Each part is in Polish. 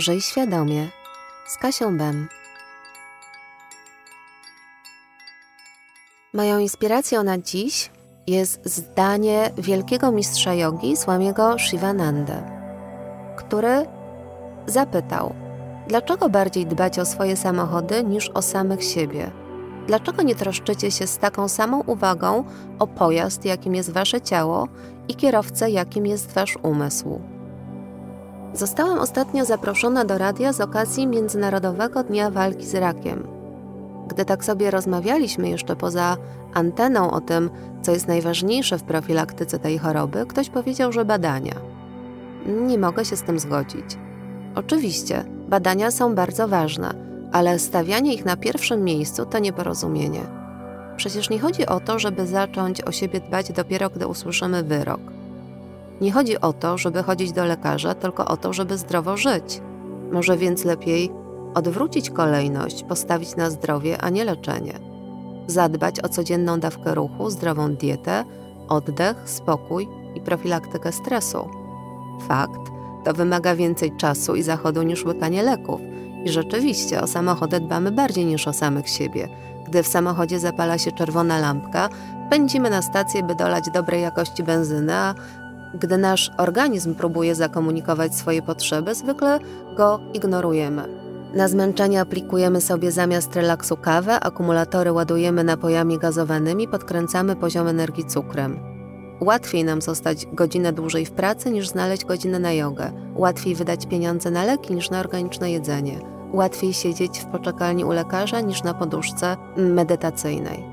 Żyj świadomie z Kasią Bem. Moją inspiracją na dziś jest zdanie wielkiego mistrza jogi Swamiego Shivananda, który zapytał, dlaczego bardziej dbać o swoje samochody niż o samych siebie? Dlaczego nie troszczycie się z taką samą uwagą o pojazd, jakim jest wasze ciało i kierowcę, jakim jest wasz umysł? Zostałam ostatnio zaproszona do radia z okazji Międzynarodowego Dnia Walki z Rakiem. Gdy tak sobie rozmawialiśmy jeszcze poza anteną o tym, co jest najważniejsze w profilaktyce tej choroby, ktoś powiedział, że badania. Nie mogę się z tym zgodzić. Oczywiście, badania są bardzo ważne, ale stawianie ich na pierwszym miejscu to nieporozumienie. Przecież nie chodzi o to, żeby zacząć o siebie dbać dopiero gdy usłyszymy wyrok. Nie chodzi o to, żeby chodzić do lekarza, tylko o to, żeby zdrowo żyć. Może więc lepiej odwrócić kolejność, postawić na zdrowie, a nie leczenie. Zadbać o codzienną dawkę ruchu, zdrową dietę, oddech, spokój i profilaktykę stresu. Fakt, to wymaga więcej czasu i zachodu niż łykanie leków. I rzeczywiście o samochody dbamy bardziej niż o samych siebie. Gdy w samochodzie zapala się czerwona lampka, pędzimy na stację, by dolać dobrej jakości benzyny, a gdy nasz organizm próbuje zakomunikować swoje potrzeby, zwykle go ignorujemy. Na zmęczenie aplikujemy sobie zamiast relaksu kawę, akumulatory ładujemy napojami gazowanymi, podkręcamy poziom energii cukrem. Łatwiej nam zostać godzinę dłużej w pracy niż znaleźć godzinę na jogę. Łatwiej wydać pieniądze na leki niż na organiczne jedzenie. Łatwiej siedzieć w poczekalni u lekarza niż na poduszce medytacyjnej.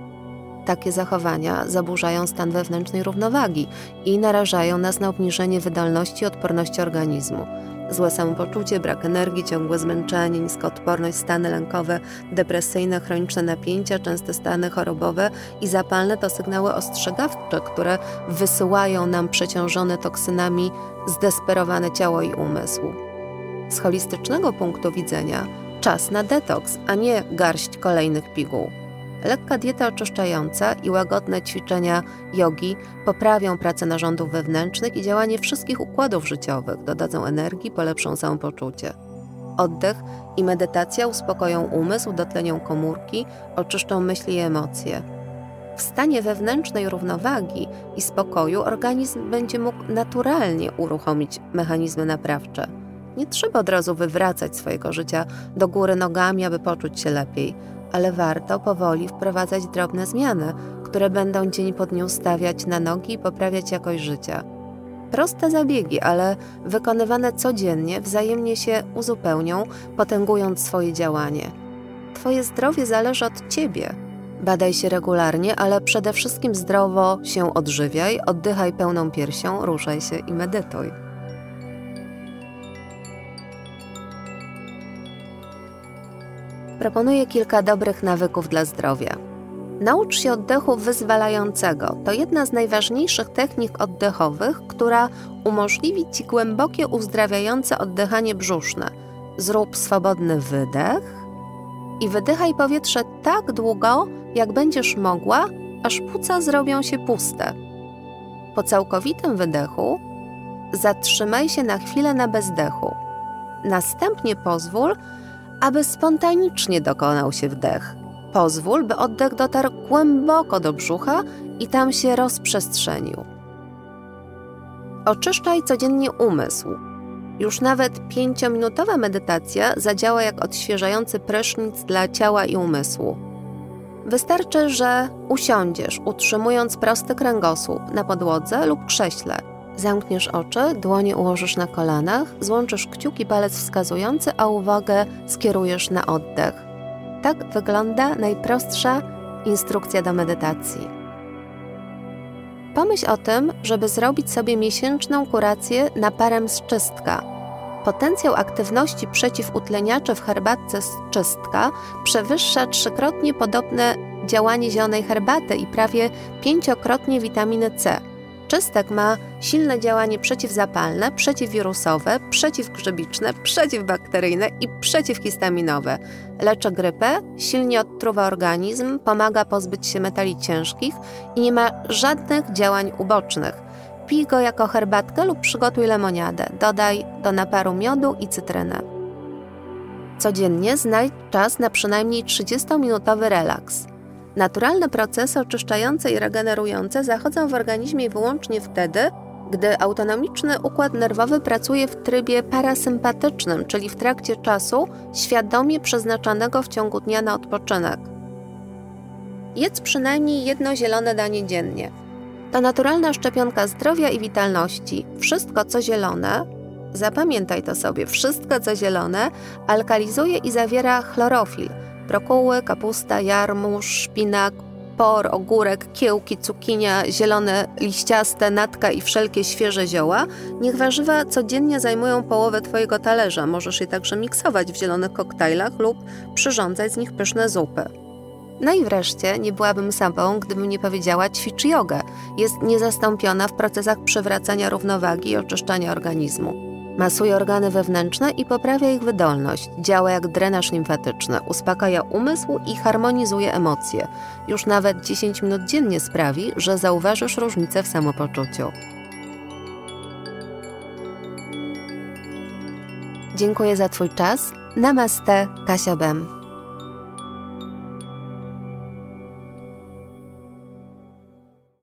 Takie zachowania zaburzają stan wewnętrznej równowagi i narażają nas na obniżenie wydolności i odporności organizmu. Złe samopoczucie, brak energii, ciągłe zmęczenie, niska odporność, stany lękowe, depresyjne, chroniczne napięcia, częste stany chorobowe i zapalne to sygnały ostrzegawcze, które wysyłają nam przeciążone toksynami zdesperowane ciało i umysł. Z holistycznego punktu widzenia czas na detoks, a nie garść kolejnych piguł. Lekka dieta oczyszczająca i łagodne ćwiczenia jogi poprawią pracę narządów wewnętrznych i działanie wszystkich układów życiowych, dodadzą energii, polepszą samopoczucie. Oddech i medytacja uspokoją umysł, dotlenią komórki, oczyszczą myśli i emocje. W stanie wewnętrznej równowagi i spokoju organizm będzie mógł naturalnie uruchomić mechanizmy naprawcze. Nie trzeba od razu wywracać swojego życia do góry nogami, aby poczuć się lepiej ale warto powoli wprowadzać drobne zmiany, które będą dzień po dniu stawiać na nogi i poprawiać jakość życia. Proste zabiegi, ale wykonywane codziennie wzajemnie się uzupełnią, potęgując swoje działanie. Twoje zdrowie zależy od Ciebie. Badaj się regularnie, ale przede wszystkim zdrowo się odżywiaj, oddychaj pełną piersią, ruszaj się i medytuj. Proponuję kilka dobrych nawyków dla zdrowia. Naucz się oddechu wyzwalającego. To jedna z najważniejszych technik oddechowych, która umożliwi Ci głębokie, uzdrawiające oddychanie brzuszne. Zrób swobodny wydech i wydychaj powietrze tak długo, jak będziesz mogła, aż płuca zrobią się puste. Po całkowitym wydechu zatrzymaj się na chwilę na bezdechu. Następnie pozwól, aby spontanicznie dokonał się wdech. Pozwól, by oddech dotarł głęboko do brzucha i tam się rozprzestrzenił. Oczyszczaj codziennie umysł. Już nawet pięciominutowa medytacja zadziała jak odświeżający prysznic dla ciała i umysłu. Wystarczy, że usiądziesz, utrzymując prosty kręgosłup na podłodze lub krześle Zamkniesz oczy, dłonie ułożysz na kolanach, złączysz kciuki palec wskazujący, a uwagę skierujesz na oddech. Tak wygląda najprostsza instrukcja do medytacji. Pomyśl o tym, żeby zrobić sobie miesięczną kurację naparem z czystka. Potencjał aktywności przeciwutleniaczy w herbatce z czystka przewyższa trzykrotnie podobne działanie zielonej herbaty i prawie pięciokrotnie witaminy C. Czystek ma silne działanie przeciwzapalne, przeciwwirusowe, przeciwgrzybiczne, przeciwbakteryjne i przeciwhistaminowe. Leczy grypę, silnie odtruwa organizm, pomaga pozbyć się metali ciężkich i nie ma żadnych działań ubocznych. Pij go jako herbatkę lub przygotuj lemoniadę. Dodaj do naparu miodu i cytrynę. Codziennie znajdź czas na przynajmniej 30-minutowy relaks. Naturalne procesy oczyszczające i regenerujące zachodzą w organizmie wyłącznie wtedy, gdy autonomiczny układ nerwowy pracuje w trybie parasympatycznym, czyli w trakcie czasu świadomie przeznaczanego w ciągu dnia na odpoczynek. Jedz przynajmniej jedno zielone danie dziennie. To naturalna szczepionka zdrowia i witalności. Wszystko, co zielone, zapamiętaj to sobie, wszystko, co zielone, alkalizuje i zawiera chlorofil. Brokuły, kapusta, jarmuż, szpinak, por, ogórek, kiełki, cukinia, zielone, liściaste, natka i wszelkie świeże zioła, niech warzywa codziennie zajmują połowę Twojego talerza. Możesz je także miksować w zielonych koktajlach lub przyrządzać z nich pyszne zupy. No i wreszcie nie byłabym sobą, gdybym nie powiedziała ćwicz jogę. Jest niezastąpiona w procesach przywracania równowagi i oczyszczania organizmu. Masuje organy wewnętrzne i poprawia ich wydolność. Działa jak drenaż limfatyczny, uspokaja umysł i harmonizuje emocje. Już nawet 10 minut dziennie sprawi, że zauważysz różnicę w samopoczuciu. Dziękuję za Twój czas. Namaste, Kasia Bem.